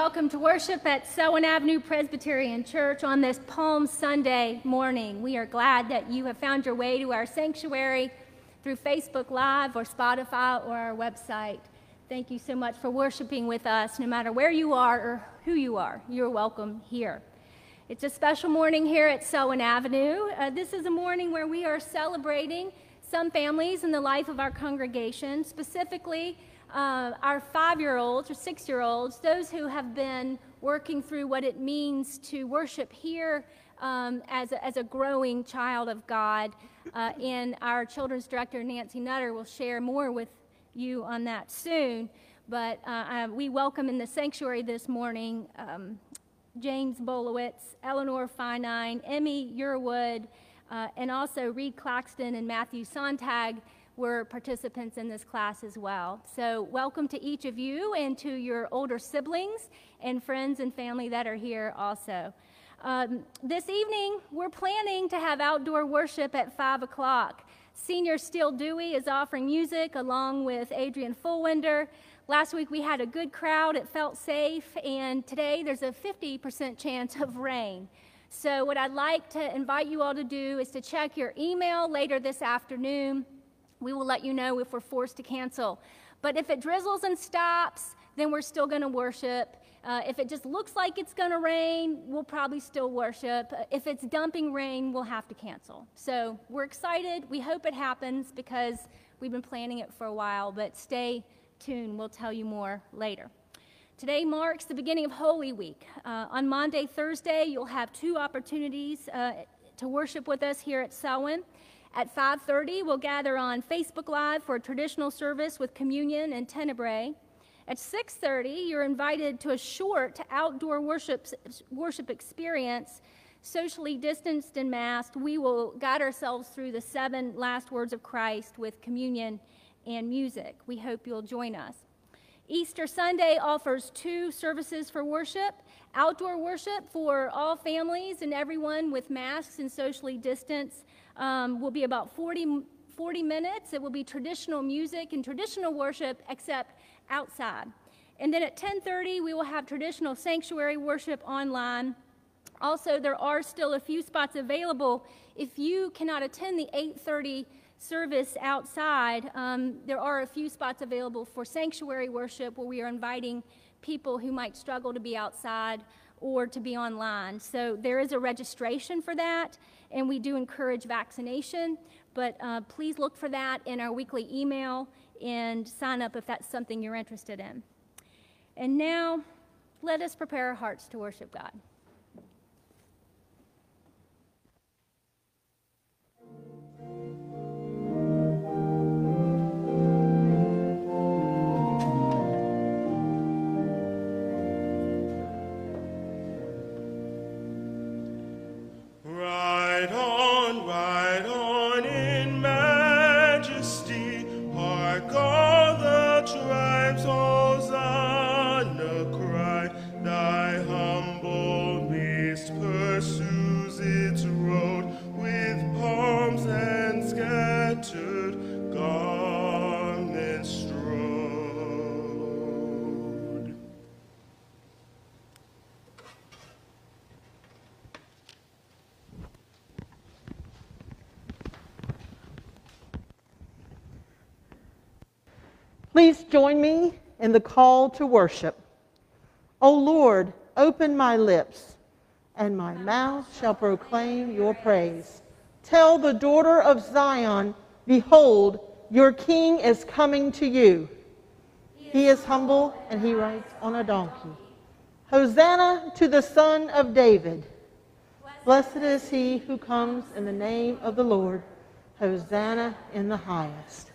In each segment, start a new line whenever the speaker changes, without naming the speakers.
welcome to worship at Selwyn Avenue Presbyterian Church on this Palm Sunday morning. We are glad that you have found your way to our sanctuary through Facebook Live or Spotify or our website. Thank you so much for worshiping with us, no matter where you are or who you are. You're welcome here. It's a special morning here at Selwyn Avenue. Uh, this is a morning where we are celebrating some families in the life of our congregation, specifically uh, our five year olds or six year olds, those who have been working through what it means to worship here um, as, a, as a growing child of God. Uh, and our children's director, Nancy Nutter, will share more with you on that soon. But uh, we welcome in the sanctuary this morning um, James Bolowitz, Eleanor Finine, Emmy Yearwood, uh, and also Reed Claxton and Matthew Sontag were participants in this class as well. So, welcome to each of you and to your older siblings and friends and family that are here also. Um, this evening, we're planning to have outdoor worship at 5 o'clock. Senior Steele Dewey is offering music along with Adrian Fullwinder. Last week we had a good crowd, it felt safe, and today there's a 50% chance of rain. So, what I'd like to invite you all to do is to check your email later this afternoon we will let you know if we're forced to cancel. But if it drizzles and stops, then we're still going to worship. Uh, if it just looks like it's going to rain, we'll probably still worship. Uh, if it's dumping rain, we'll have to cancel. So we're excited. We hope it happens because we've been planning it for a while, but stay tuned. We'll tell you more later. Today marks the beginning of Holy Week. Uh, on Monday, Thursday, you'll have two opportunities uh, to worship with us here at Selwyn. At 5:30, we'll gather on Facebook Live for a traditional service with communion and tenebrae. At 6:30, you're invited to a short outdoor worship worship experience, socially distanced and masked. We will guide ourselves through the seven last words of Christ with communion and music. We hope you'll join us. Easter Sunday offers two services for worship outdoor worship for all families and everyone with masks and socially distanced um, will be about 40, 40 minutes. It will be traditional music and traditional worship, except outside. And then at 10:30, we will have traditional sanctuary worship online. Also, there are still a few spots available. If you cannot attend the 8:30 service outside, um, there are a few spots available for sanctuary worship where we are inviting people who might struggle to be outside or to be online. So there is a registration for that, and we do encourage vaccination. But uh, please look for that in our weekly email and sign up if that's something you're interested in. And now, let us prepare our hearts to worship God.
Join me in the call to worship. O Lord, open my lips, and my mouth shall proclaim your praise. Tell the daughter of Zion, Behold, your king is coming to you. He is humble, and he rides on a donkey. Hosanna to the Son of David. Blessed is he who comes in the name of the Lord. Hosanna in the highest.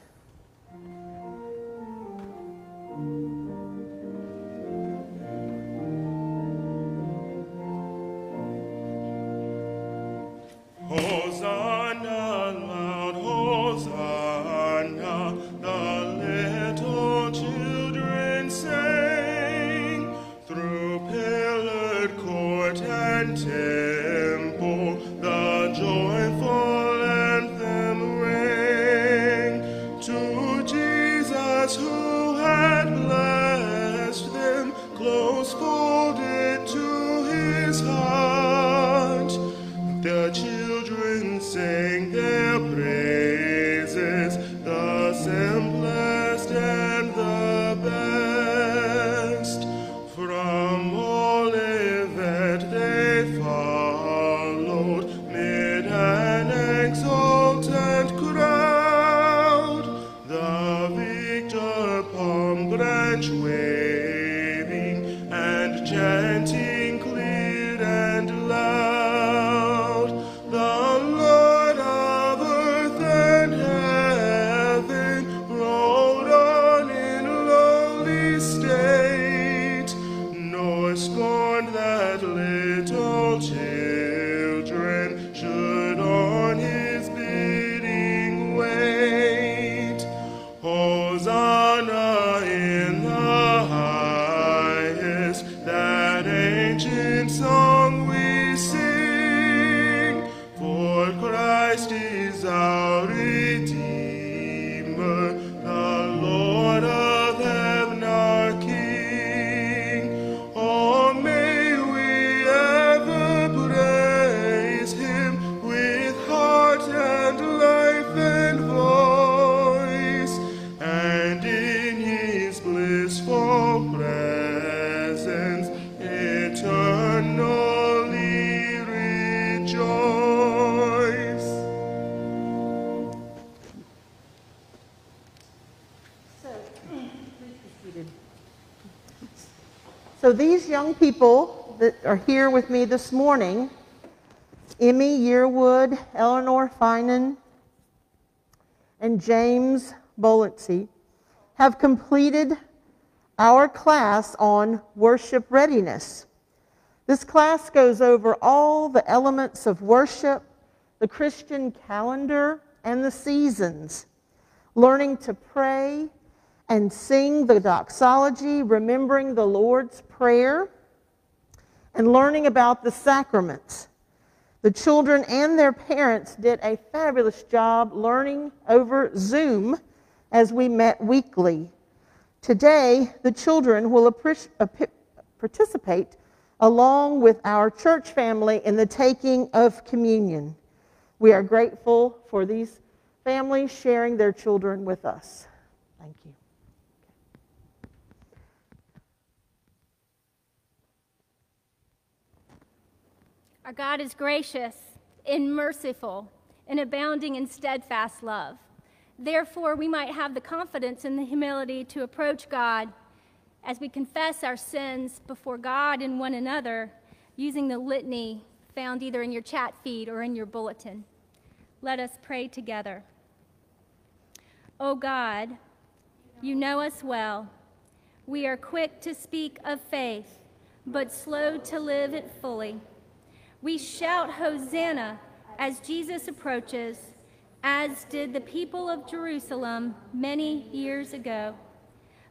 Who had blessed.
So these young people that are here with me this morning, Emmy Yearwood, Eleanor Finan, and James Bolentsy, have completed our class on worship readiness. This class goes over all the elements of worship, the Christian calendar, and the seasons, learning to pray and sing the doxology, remembering the Lord's Prayer, and learning about the sacraments. The children and their parents did a fabulous job learning over Zoom as we met weekly. Today, the children will participate along with our church family in the taking of communion. We are grateful for these families sharing their children with us. Thank you.
Our God is gracious and merciful and abounding in steadfast love. Therefore, we might have the confidence and the humility to approach God as we confess our sins before God and one another using the litany found either in your chat feed or in your bulletin. Let us pray together. O oh God, you know us well. We are quick to speak of faith, but slow to live it fully. We shout Hosanna as Jesus approaches, as did the people of Jerusalem many years ago.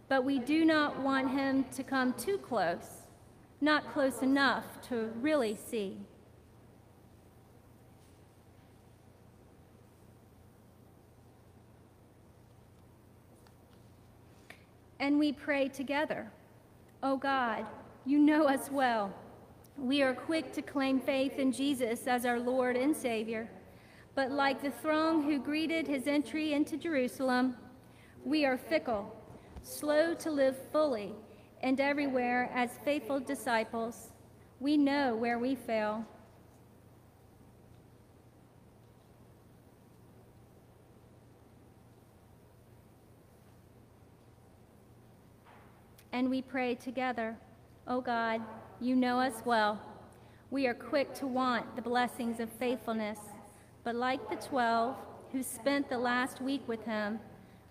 But we do not want him to come too close, not close enough to really see. And we pray together, O oh God, you know us well. We are quick to claim faith in Jesus as our Lord and Savior, but like the throng who greeted his entry into Jerusalem, we are fickle, slow to live fully and everywhere as faithful disciples. We know where we fail. And we pray together, O oh God, you know us well. We are quick to want the blessings of faithfulness, but like the twelve who spent the last week with him,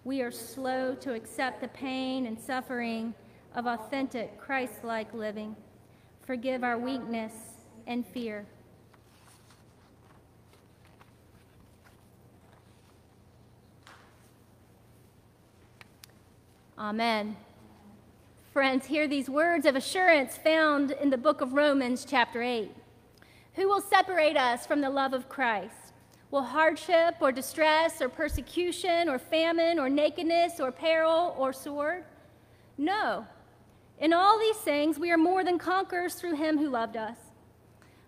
we are slow to accept the pain and suffering of authentic Christ like living. Forgive our weakness and fear. Amen. Friends, hear these words of assurance found in the book of Romans, chapter 8. Who will separate us from the love of Christ? Will hardship or distress or persecution or famine or nakedness or peril or sword? No. In all these things, we are more than conquerors through him who loved us.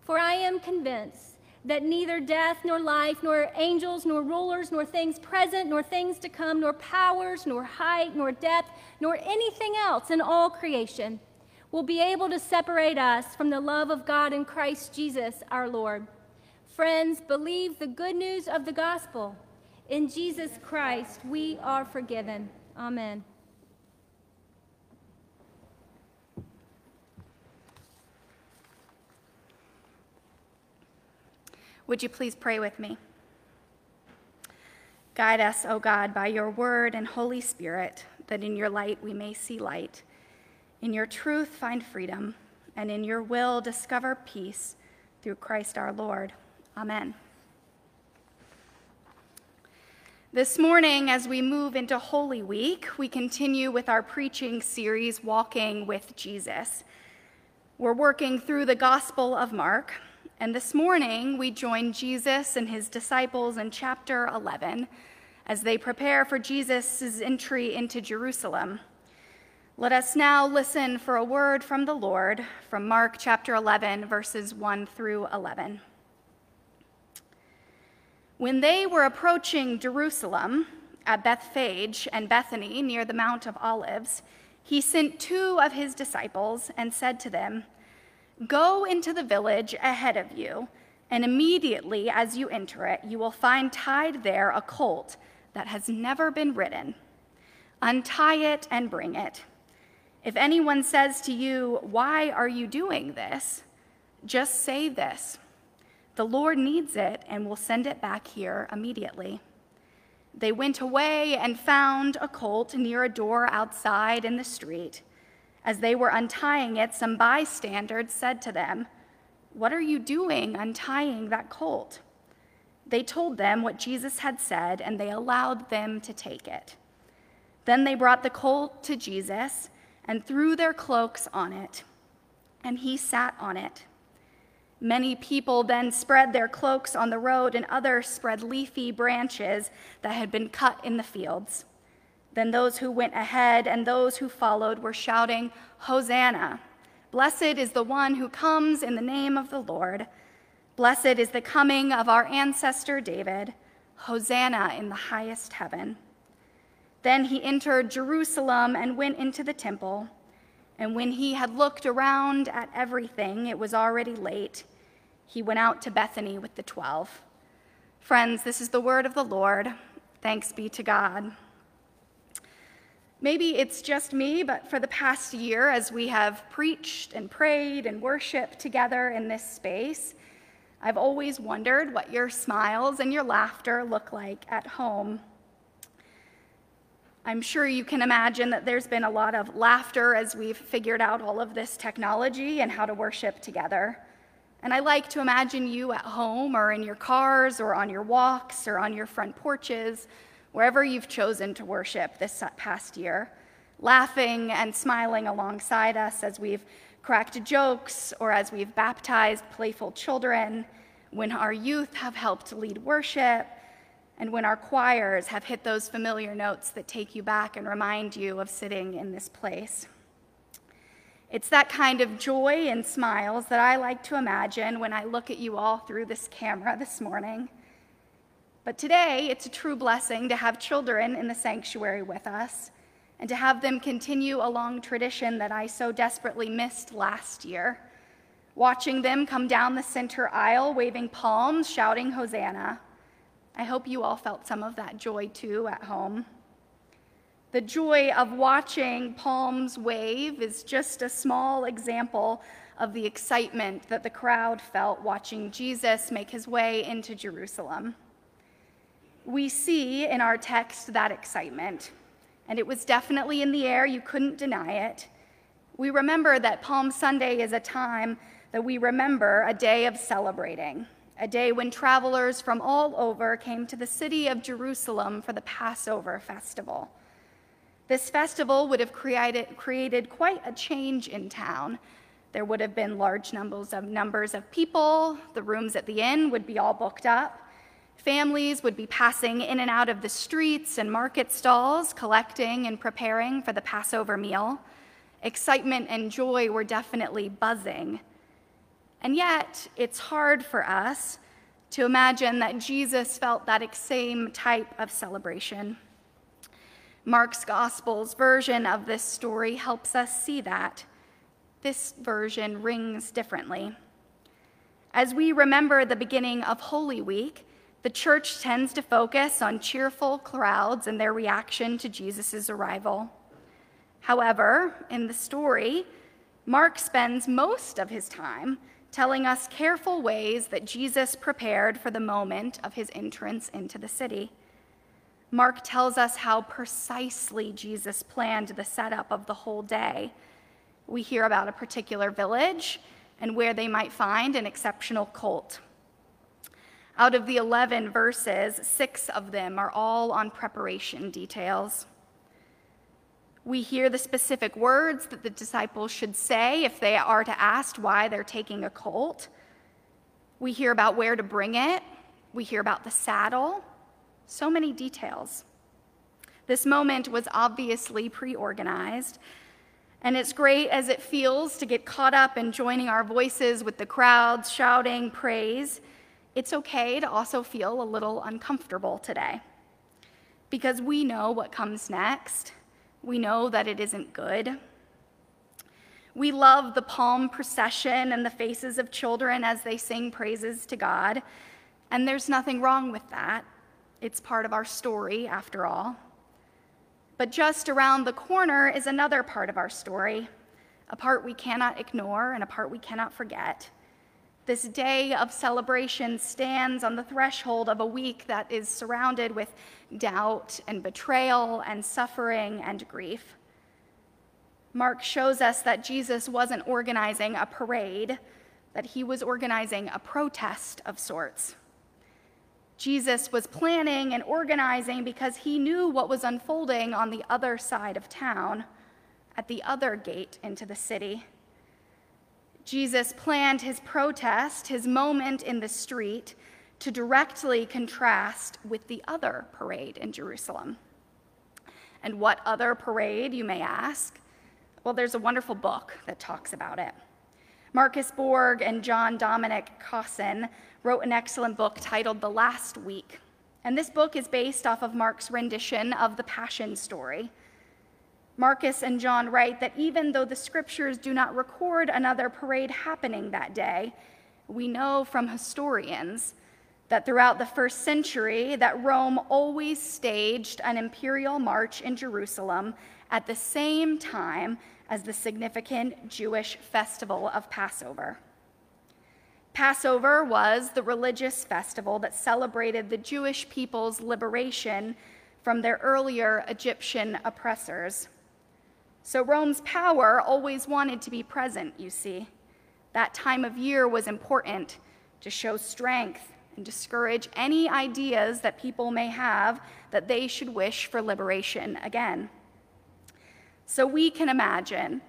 For I am convinced that neither death nor life, nor angels, nor rulers, nor things present, nor things to come, nor powers, nor height, nor depth, nor anything else in all creation will be able to separate us from the love of God in Christ Jesus our Lord. Friends, believe the good news of the gospel. In Jesus Christ, we are forgiven. Amen.
Would you please pray with me? Guide us, O God, by your word and Holy Spirit, that in your light we may see light, in your truth find freedom, and in your will discover peace through Christ our Lord. Amen. This morning, as we move into Holy Week, we continue with our preaching series, Walking with Jesus. We're working through the Gospel of Mark, and this morning we join Jesus and his disciples in chapter 11 as they prepare for Jesus' entry into Jerusalem. Let us now listen for a word from the Lord from Mark chapter 11, verses 1 through 11. When they were approaching Jerusalem at Bethphage and Bethany near the Mount of Olives, he sent two of his disciples and said to them, Go into the village ahead of you, and immediately as you enter it, you will find tied there a colt that has never been ridden. Untie it and bring it. If anyone says to you, Why are you doing this? just say this the Lord needs it and will send it back here immediately. They went away and found a colt near a door outside in the street. As they were untying it, some bystanders said to them, What are you doing untying that colt? They told them what Jesus had said, and they allowed them to take it. Then they brought the colt to Jesus and threw their cloaks on it, and he sat on it. Many people then spread their cloaks on the road, and others spread leafy branches that had been cut in the fields. Then those who went ahead and those who followed were shouting, Hosanna! Blessed is the one who comes in the name of the Lord. Blessed is the coming of our ancestor David. Hosanna in the highest heaven. Then he entered Jerusalem and went into the temple. And when he had looked around at everything, it was already late. He went out to Bethany with the twelve. Friends, this is the word of the Lord. Thanks be to God. Maybe it's just me, but for the past year, as we have preached and prayed and worshiped together in this space, I've always wondered what your smiles and your laughter look like at home. I'm sure you can imagine that there's been a lot of laughter as we've figured out all of this technology and how to worship together. And I like to imagine you at home or in your cars or on your walks or on your front porches, wherever you've chosen to worship this past year, laughing and smiling alongside us as we've cracked jokes or as we've baptized playful children, when our youth have helped lead worship and when our choirs have hit those familiar notes that take you back and remind you of sitting in this place. It's that kind of joy and smiles that I like to imagine when I look at you all through this camera this morning. But today, it's a true blessing to have children in the sanctuary with us and to have them continue a long tradition that I so desperately missed last year. Watching them come down the center aisle, waving palms, shouting Hosanna. I hope you all felt some of that joy too at home. The joy of watching palms wave is just a small example of the excitement that the crowd felt watching Jesus make his way into Jerusalem. We see in our text that excitement, and it was definitely in the air, you couldn't deny it. We remember that Palm Sunday is a time that we remember a day of celebrating a day when travelers from all over came to the city of Jerusalem for the Passover festival. This festival would have created, created quite a change in town. There would have been large numbers of, numbers of people, the rooms at the inn would be all booked up. Families would be passing in and out of the streets and market stalls, collecting and preparing for the Passover meal. Excitement and joy were definitely buzzing. And yet, it's hard for us to imagine that Jesus felt that same type of celebration. Mark's Gospel's version of this story helps us see that. This version rings differently. As we remember the beginning of Holy Week, the church tends to focus on cheerful crowds and their reaction to Jesus' arrival. However, in the story, Mark spends most of his time telling us careful ways that Jesus prepared for the moment of his entrance into the city. Mark tells us how precisely Jesus planned the setup of the whole day. We hear about a particular village and where they might find an exceptional colt. Out of the 11 verses, six of them are all on preparation details. We hear the specific words that the disciples should say if they are to ask why they're taking a colt. We hear about where to bring it. We hear about the saddle. So many details. This moment was obviously pre organized. And as great as it feels to get caught up in joining our voices with the crowds shouting praise, it's okay to also feel a little uncomfortable today. Because we know what comes next. We know that it isn't good. We love the palm procession and the faces of children as they sing praises to God. And there's nothing wrong with that. It's part of our story, after all. But just around the corner is another part of our story, a part we cannot ignore and a part we cannot forget. This day of celebration stands on the threshold of a week that is surrounded with doubt and betrayal and suffering and grief. Mark shows us that Jesus wasn't organizing a parade, that he was organizing a protest of sorts. Jesus was planning and organizing because he knew what was unfolding on the other side of town, at the other gate into the city. Jesus planned his protest, his moment in the street, to directly contrast with the other parade in Jerusalem. And what other parade, you may ask? Well, there's a wonderful book that talks about it. Marcus Borg and John Dominic Crossan wrote an excellent book titled The Last Week. And this book is based off of Mark's rendition of the Passion story. Marcus and John write that even though the scriptures do not record another parade happening that day, we know from historians that throughout the first century that Rome always staged an imperial march in Jerusalem at the same time as the significant Jewish festival of Passover. Passover was the religious festival that celebrated the Jewish people's liberation from their earlier Egyptian oppressors. So Rome's power always wanted to be present, you see. That time of year was important to show strength and discourage any ideas that people may have that they should wish for liberation again. So we can imagine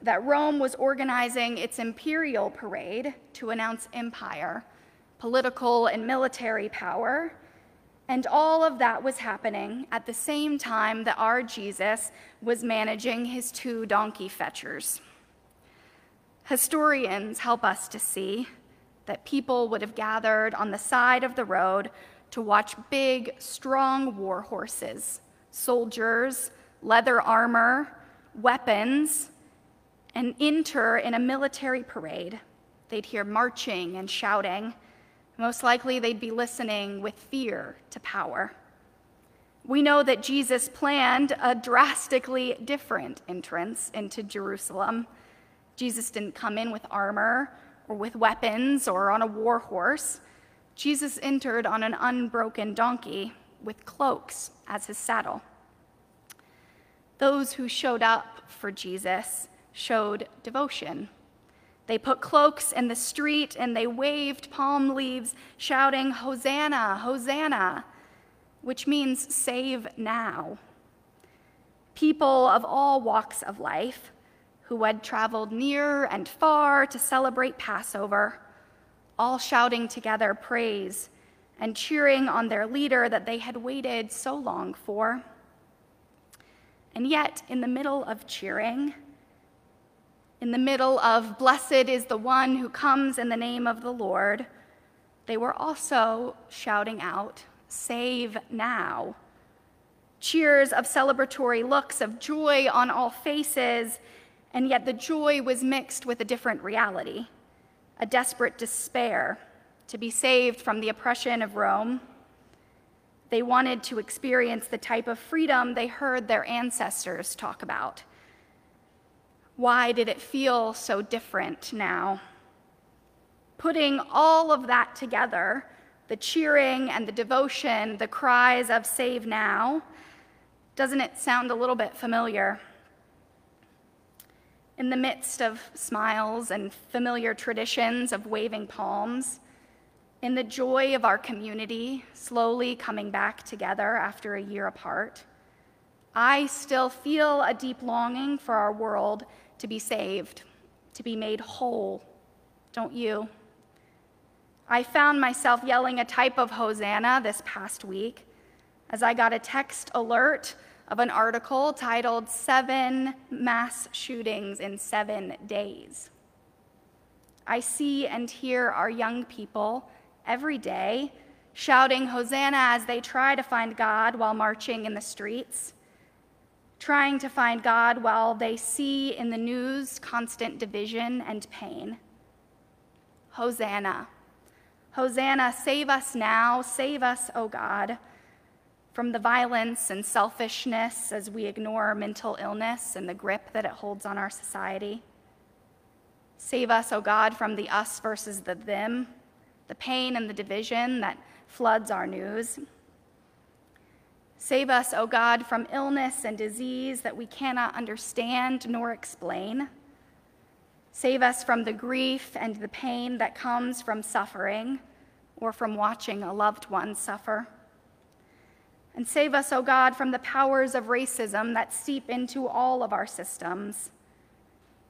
that Rome was organizing its imperial parade to announce empire, political and military power, and all of that was happening at the same time that our Jesus was managing his two donkey fetchers. Historians help us to see that people would have gathered on the side of the road to watch big, strong war horses, soldiers, leather armor, weapons, and enter in a military parade. They'd hear marching and shouting. Most likely, they'd be listening with fear to power. We know that Jesus planned a drastically different entrance into Jerusalem. Jesus didn't come in with armor or with weapons or on a war horse. Jesus entered on an unbroken donkey with cloaks as his saddle. Those who showed up for Jesus showed devotion. They put cloaks in the street and they waved palm leaves, shouting, Hosanna, Hosanna, which means save now. People of all walks of life who had traveled near and far to celebrate Passover, all shouting together praise and cheering on their leader that they had waited so long for. And yet, in the middle of cheering, in the middle of Blessed is the one who comes in the name of the Lord, they were also shouting out, Save now. Cheers of celebratory looks of joy on all faces, and yet the joy was mixed with a different reality a desperate despair to be saved from the oppression of Rome. They wanted to experience the type of freedom they heard their ancestors talk about why did it feel so different now? Putting all of that together, the cheering and the devotion, the cries of save now, doesn't it sound a little bit familiar? In the midst of smiles and familiar traditions of waving palms, in the joy of our community slowly coming back together after a year apart, I still feel a deep longing for our world to be saved, to be made whole. Don't you? I found myself yelling a type of Hosanna this past week as I got a text alert of an article titled Seven Mass Shootings in Seven Days. I see and hear our young people every day shouting Hosanna as they try to find God while marching in the streets, trying to find God while they see in the news constant division and pain. Hosanna. Hosanna, save us now, save us, O God, from the violence and selfishness as we ignore mental illness and the grip that it holds on our society. Save us, O God, from the us versus the them the pain and the division that floods our news. Save us, O God, from illness and disease that we cannot understand nor explain. Save us from the grief and the pain that comes from suffering or from watching a loved one suffer. And save us, O God, from the powers of racism that seep into all of our systems.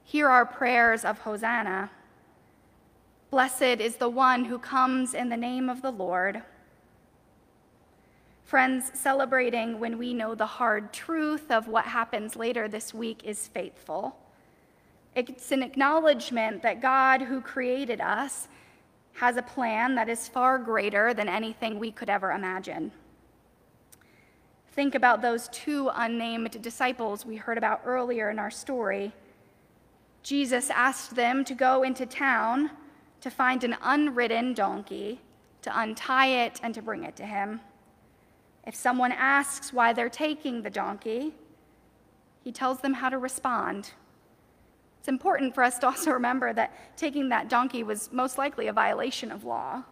Hear our prayers of Hosanna. Blessed is the one who comes in the name of the Lord. Friends, celebrating when we know the hard truth of what happens later this week is faithful. It's an acknowledgement that God, who created us, has a plan that is far greater than anything we could ever imagine. Think about those two unnamed disciples we heard about earlier in our story. Jesus asked them to go into town to find an unridden donkey, to untie it, and to bring it to him. If someone asks why they're taking the donkey, he tells them how to respond. It's important for us to also remember that taking that donkey was most likely a violation of law.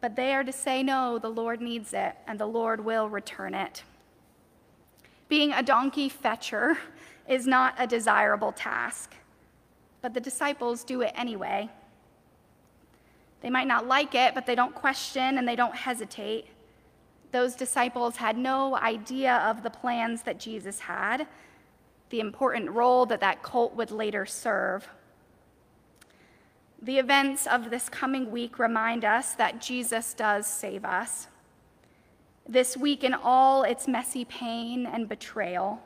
But they are to say, no, the Lord needs it, and the Lord will return it. Being a donkey fetcher is not a desirable task but the disciples do it anyway. They might not like it, but they don't question and they don't hesitate. Those disciples had no idea of the plans that Jesus had, the important role that that colt would later serve. The events of this coming week remind us that Jesus does save us. This week, in all its messy pain and betrayal,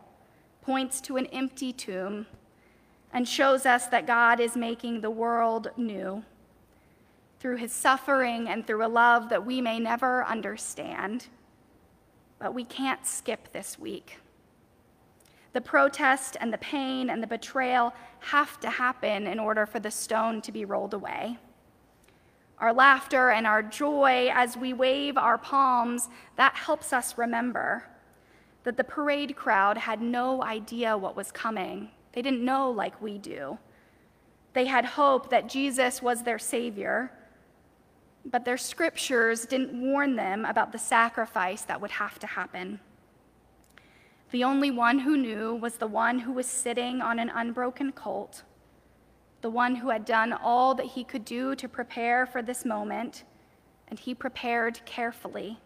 points to an empty tomb and shows us that God is making the world new through his suffering and through a love that we may never understand. But we can't skip this week. The protest and the pain and the betrayal have to happen in order for the stone to be rolled away. Our laughter and our joy as we wave our palms, that helps us remember that the parade crowd had no idea what was coming they didn't know like we do. They had hope that Jesus was their Savior, but their scriptures didn't warn them about the sacrifice that would have to happen. The only one who knew was the one who was sitting on an unbroken colt, the one who had done all that he could do to prepare for this moment, and he prepared carefully.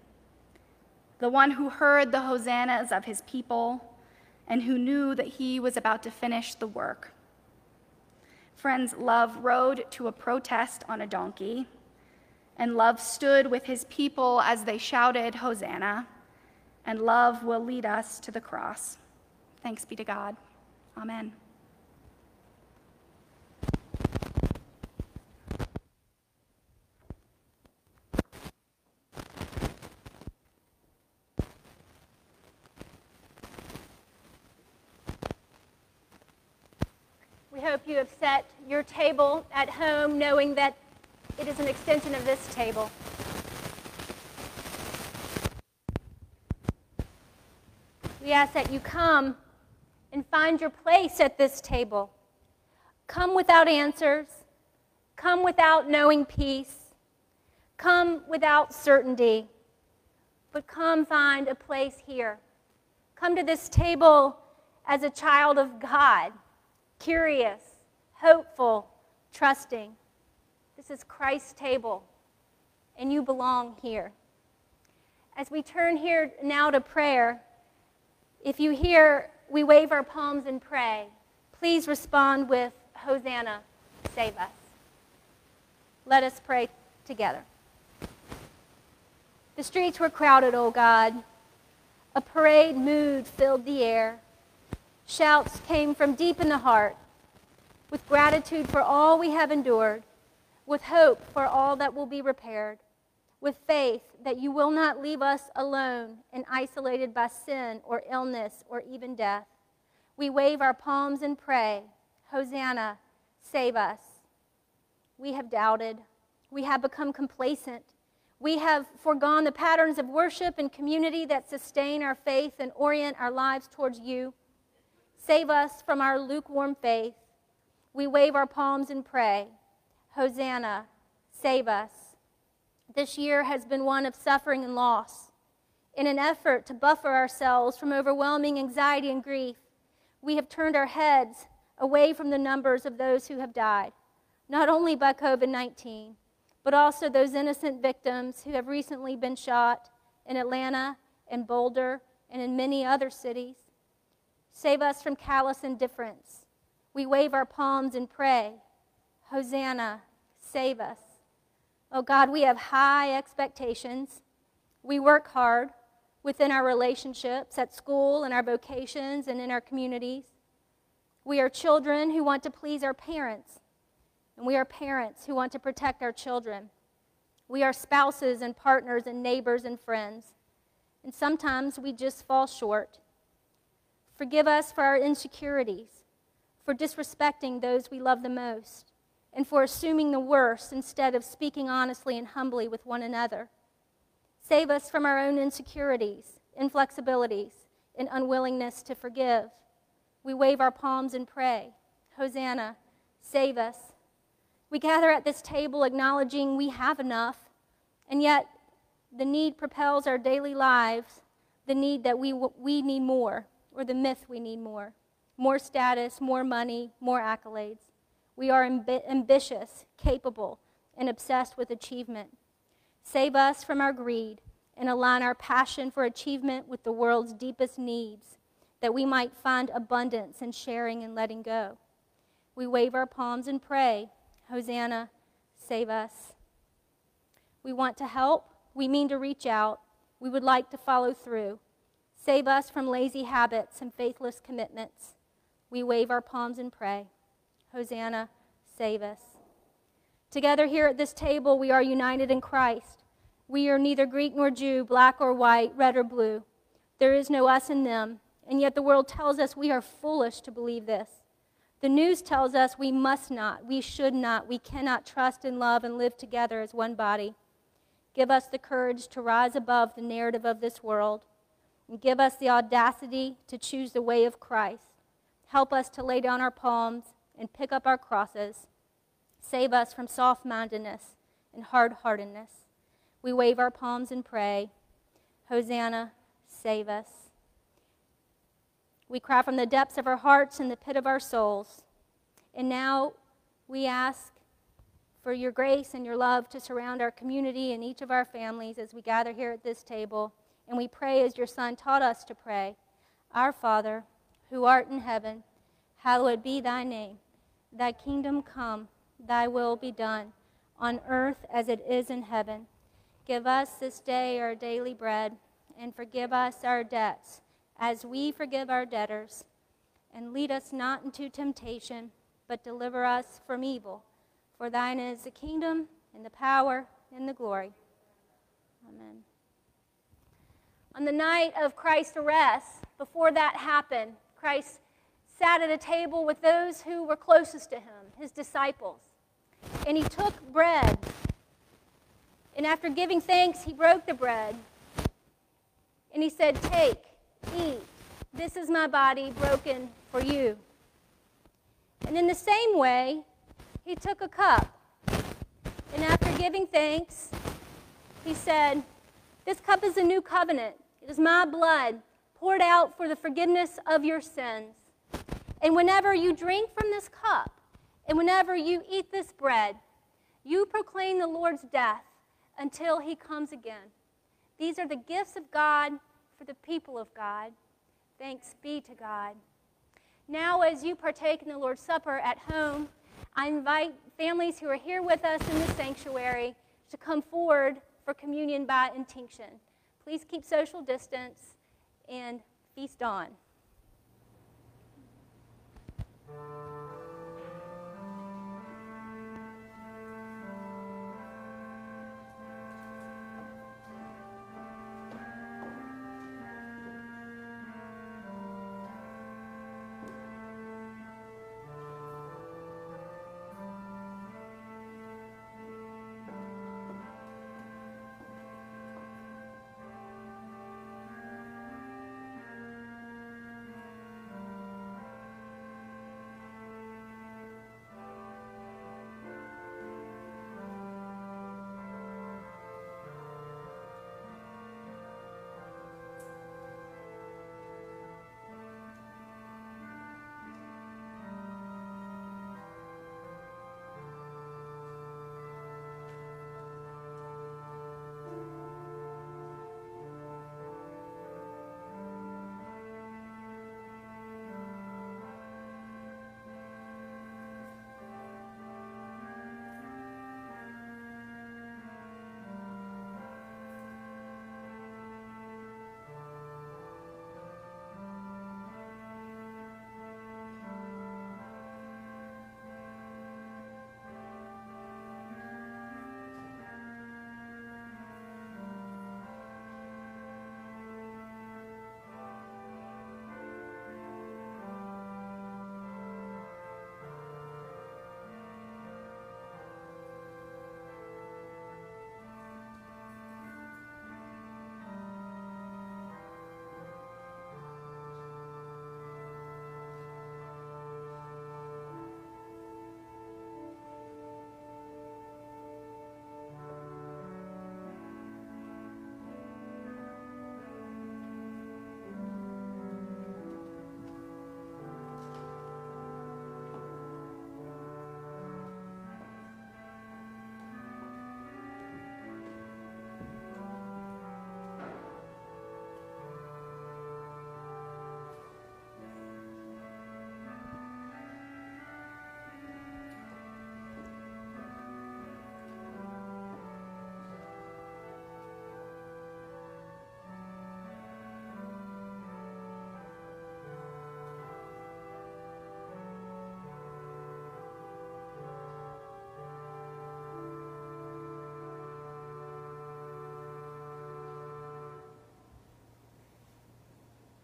The one who heard the hosannas of his people and who knew that he was about to finish the work. Friends, love rode to a protest on a donkey, and love stood with his people as they shouted, Hosanna, and love will lead us to the cross. Thanks be to God. Amen.
We hope you have set your table at home knowing that it is an extension of this table. We ask that you come and find your place at this table. Come without answers. Come without knowing peace. Come without certainty. But come find a place here. Come to this table as a child of God, curious, hopeful, trusting. This is Christ's table, and you belong here. As we turn here now to prayer, if you hear we wave our palms and pray, please respond with Hosanna, save us. Let us pray together. The streets were crowded, O God. A parade mood filled the air. Shouts came from deep in the heart, with gratitude for all we have endured, with hope for all that will be repaired, with faith that you will not leave us alone and isolated by sin or illness or even death. We wave our palms and pray, Hosanna, save us. We have doubted. We have become complacent. We have foregone the patterns of worship and community that sustain our faith and orient our lives towards you. Save us from our lukewarm faith. We wave our palms and pray, Hosanna, save us. This year has been one of suffering and loss. In an effort to buffer ourselves from overwhelming anxiety and grief, we have turned our heads away from the numbers of those who have died, not only by COVID 19, but also those innocent victims who have recently been shot in Atlanta and Boulder and in many other cities. Save us from callous indifference. We wave our palms and pray, Hosanna, save us. Oh God, we have high expectations. We work hard within our relationships, at school, in our vocations, and in our communities. We are children who want to please our parents, and we are parents who want to protect our children. We are spouses and partners and neighbors and friends, and sometimes we just fall short. Forgive us for our insecurities, for disrespecting those we love the most, and for assuming the worst instead of speaking honestly and humbly with one another. Save us from our own insecurities, inflexibilities, and unwillingness to forgive. We wave our palms and pray, Hosanna, save us. We gather at this table acknowledging we have enough, and yet the need propels our daily lives, the need that we, we need more, or the myth we need more more status, more money, more accolades. We are amb- ambitious, capable, and obsessed with achievement. Save us from our greed and align our passion for achievement with the world's deepest needs, that we might find abundance in sharing and letting go. We wave our palms and pray, Hosanna, save us. We want to help. We mean to reach out. We would like to follow through. Save us from lazy habits and faithless commitments. We wave our palms and pray, Hosanna, save us. Together here at this table, we are united in Christ. We are neither Greek nor Jew, black or white, red or blue. There is no us and them, and yet the world tells us we are foolish to believe this. The news tells us we must not, we should not, we cannot trust and love and live together as one body. Give us the courage to rise above the narrative of this world, and give us the audacity to choose the way of Christ. Help us to lay down our palms and pick up our crosses Save us from soft mindedness and hard heartedness. We wave our palms and pray, Hosanna, save us. We cry from the depths of our hearts and the pit of our souls. And now we ask for your grace and your love to surround our community and each of our families as we gather here at this table. And we pray as your Son taught us to pray Our Father, who art in heaven, hallowed be thy name. Thy kingdom come thy will be done, on earth as it is in heaven. Give us this day our daily bread, and forgive us our debts, as we forgive our debtors. And lead us not into temptation, but deliver us from evil. For thine is the kingdom, and the power, and the glory. Amen. On the night of Christ's arrest, before that happened, Christ sat at a table with those who were closest to him, his disciples. And he took bread. And after giving thanks, he broke the bread. And he said, Take, eat. This is my body broken for you. And in the same way, he took a cup. And after giving thanks, he said, This cup is a new covenant. It is my blood poured out for the forgiveness of your sins. And whenever you drink from this cup, and whenever you eat this bread, you proclaim the Lord's death until he comes again. These are the gifts of God for the people of God. Thanks be to God. Now, as you partake in the Lord's Supper at home, I invite families who are here with us in the sanctuary to come forward for communion by intinction. Please keep social distance and feast on. Thank you.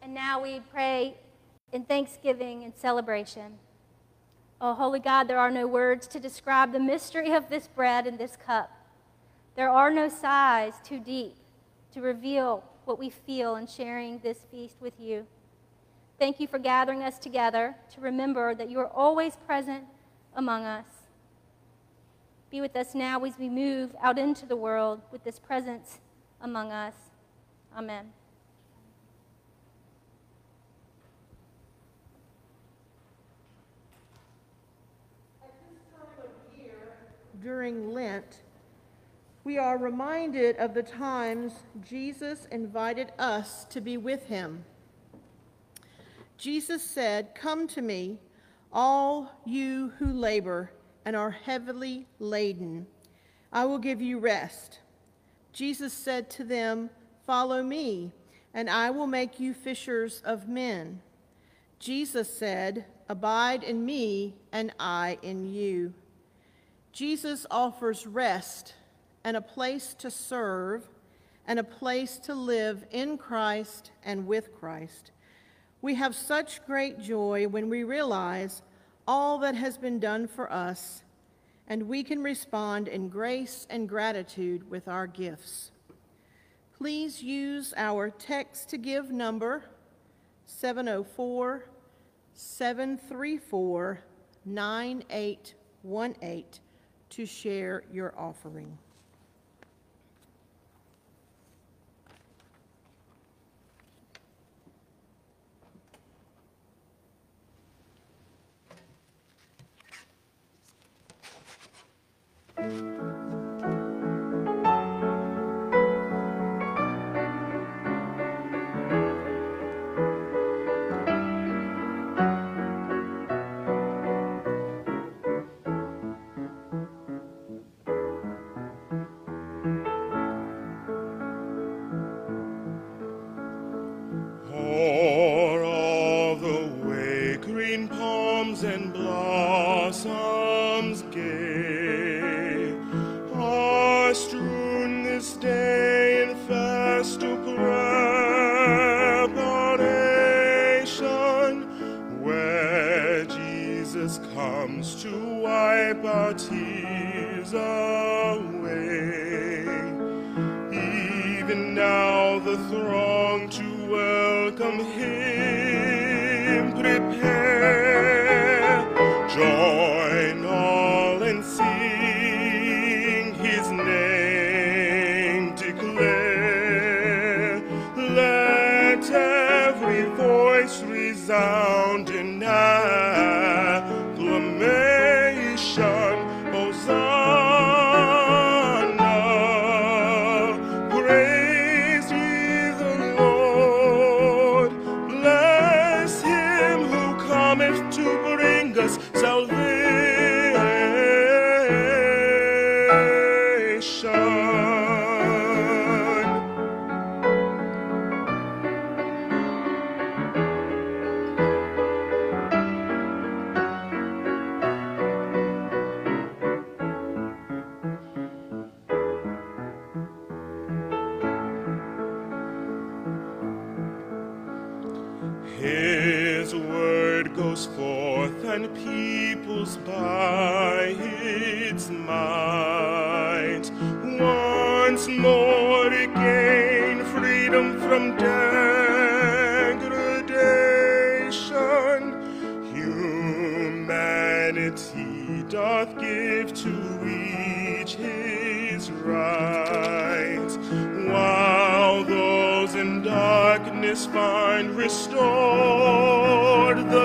And now we pray in thanksgiving and celebration. Oh, holy God, there are no words to describe the mystery of this bread and this cup. There are no sighs too deep to reveal what we feel in sharing this feast with you. Thank you for gathering us together to remember that you are always present among us. Be with us now as we move out into the world with this presence among us. Amen.
During Lent, we are reminded of the times Jesus invited us to be with him. Jesus said, Come to me, all you who labor and are heavily laden. I will give you rest. Jesus said to them, Follow me, and I will make you fishers of men. Jesus said, Abide in me, and I in you. Jesus offers rest and a place to serve and a place to live in Christ and with Christ. We have such great joy when we realize all that has been done for us, and we can respond in grace and gratitude with our gifts. Please use our text to give number 704 734 9818 to share your offering.
and blossoms gay are strewn this day in festal preparation where Jesus comes to wipe our tears away. Even now the throng to welcome him prepare doth give to each his right, while those in darkness find restored the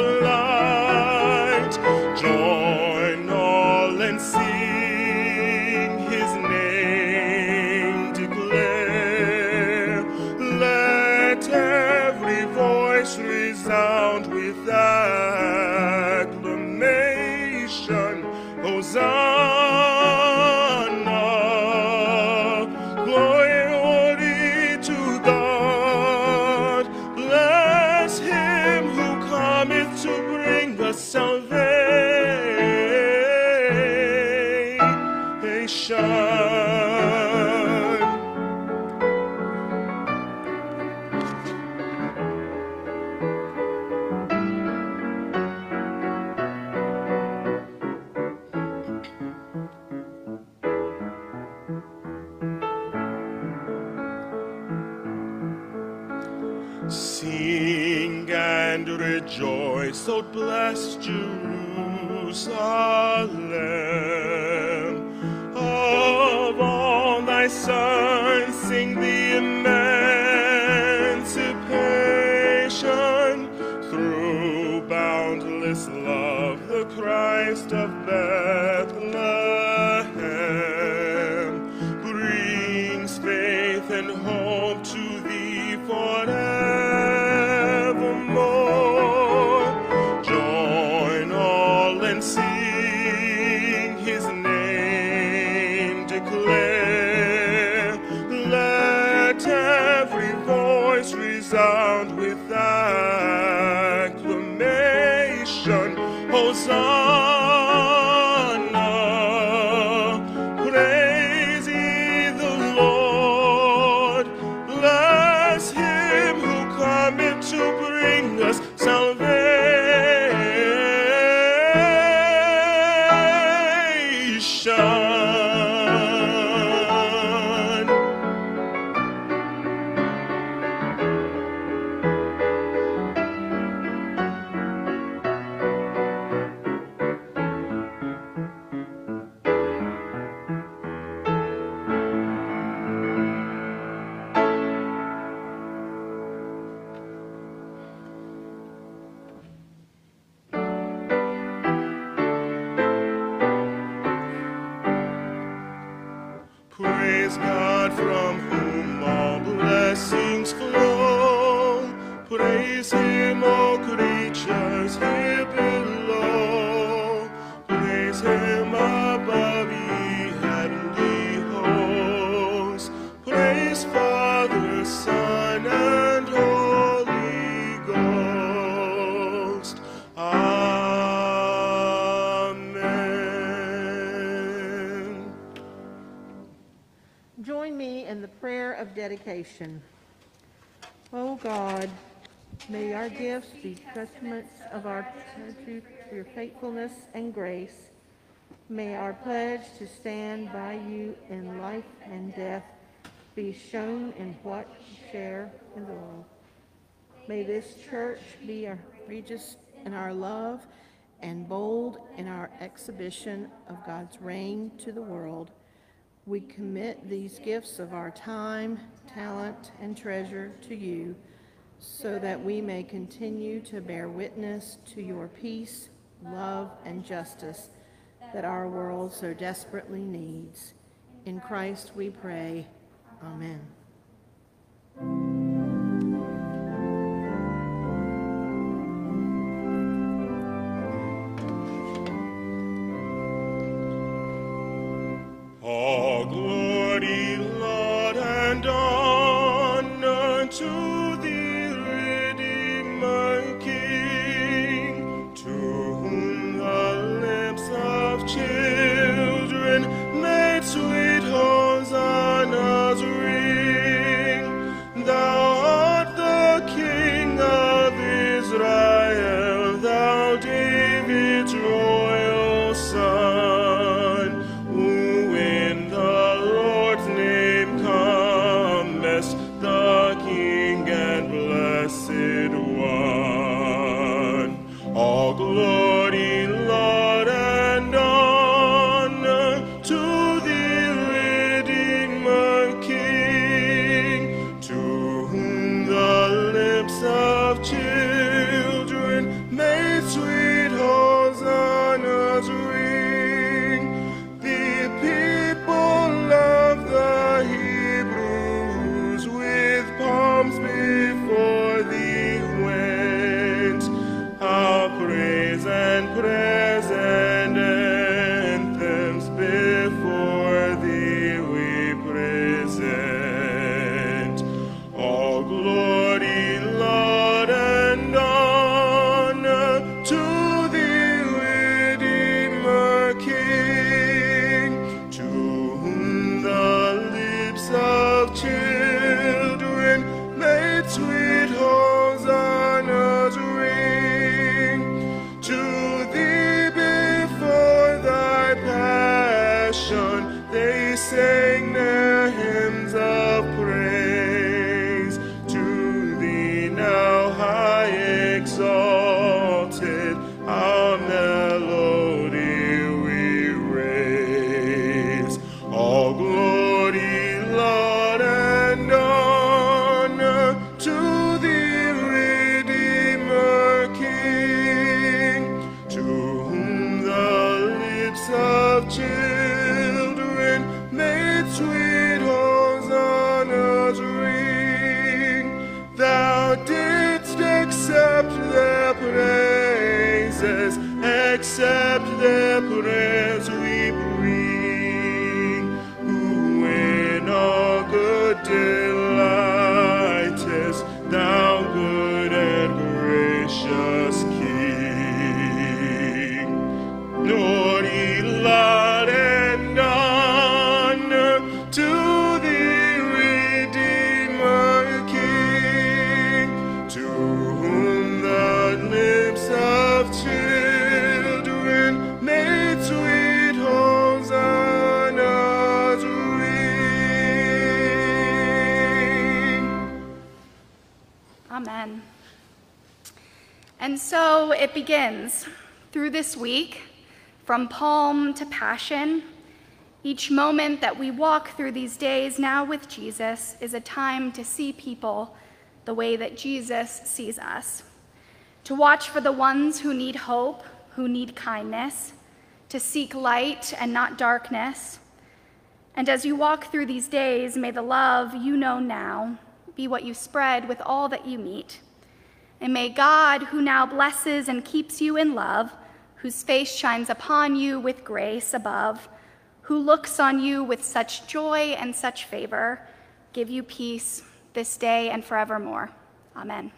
like testaments of our truth, your faithfulness and grace. May our pledge to stand by you in life and death be shown in what we share in the world. May this church be a regis in our love and bold in our exhibition of God's reign to the world. We commit these gifts of our time, talent, and treasure to you so that we may continue to bear witness to your peace, love, and justice that our world so desperately needs. In Christ we pray. Amen.
So it begins through this week, from Palm to Passion. Each moment that we walk through these days now with Jesus is a time to see people the way that Jesus sees us, to watch for the ones who need hope, who need kindness, to seek light and not darkness. And as you walk through these days, may the love you know now be what you spread with all that you meet. And may God, who now blesses and keeps you in love, whose face shines upon you with grace above, who looks on you with such joy and such favor, give you peace this day and forevermore. Amen.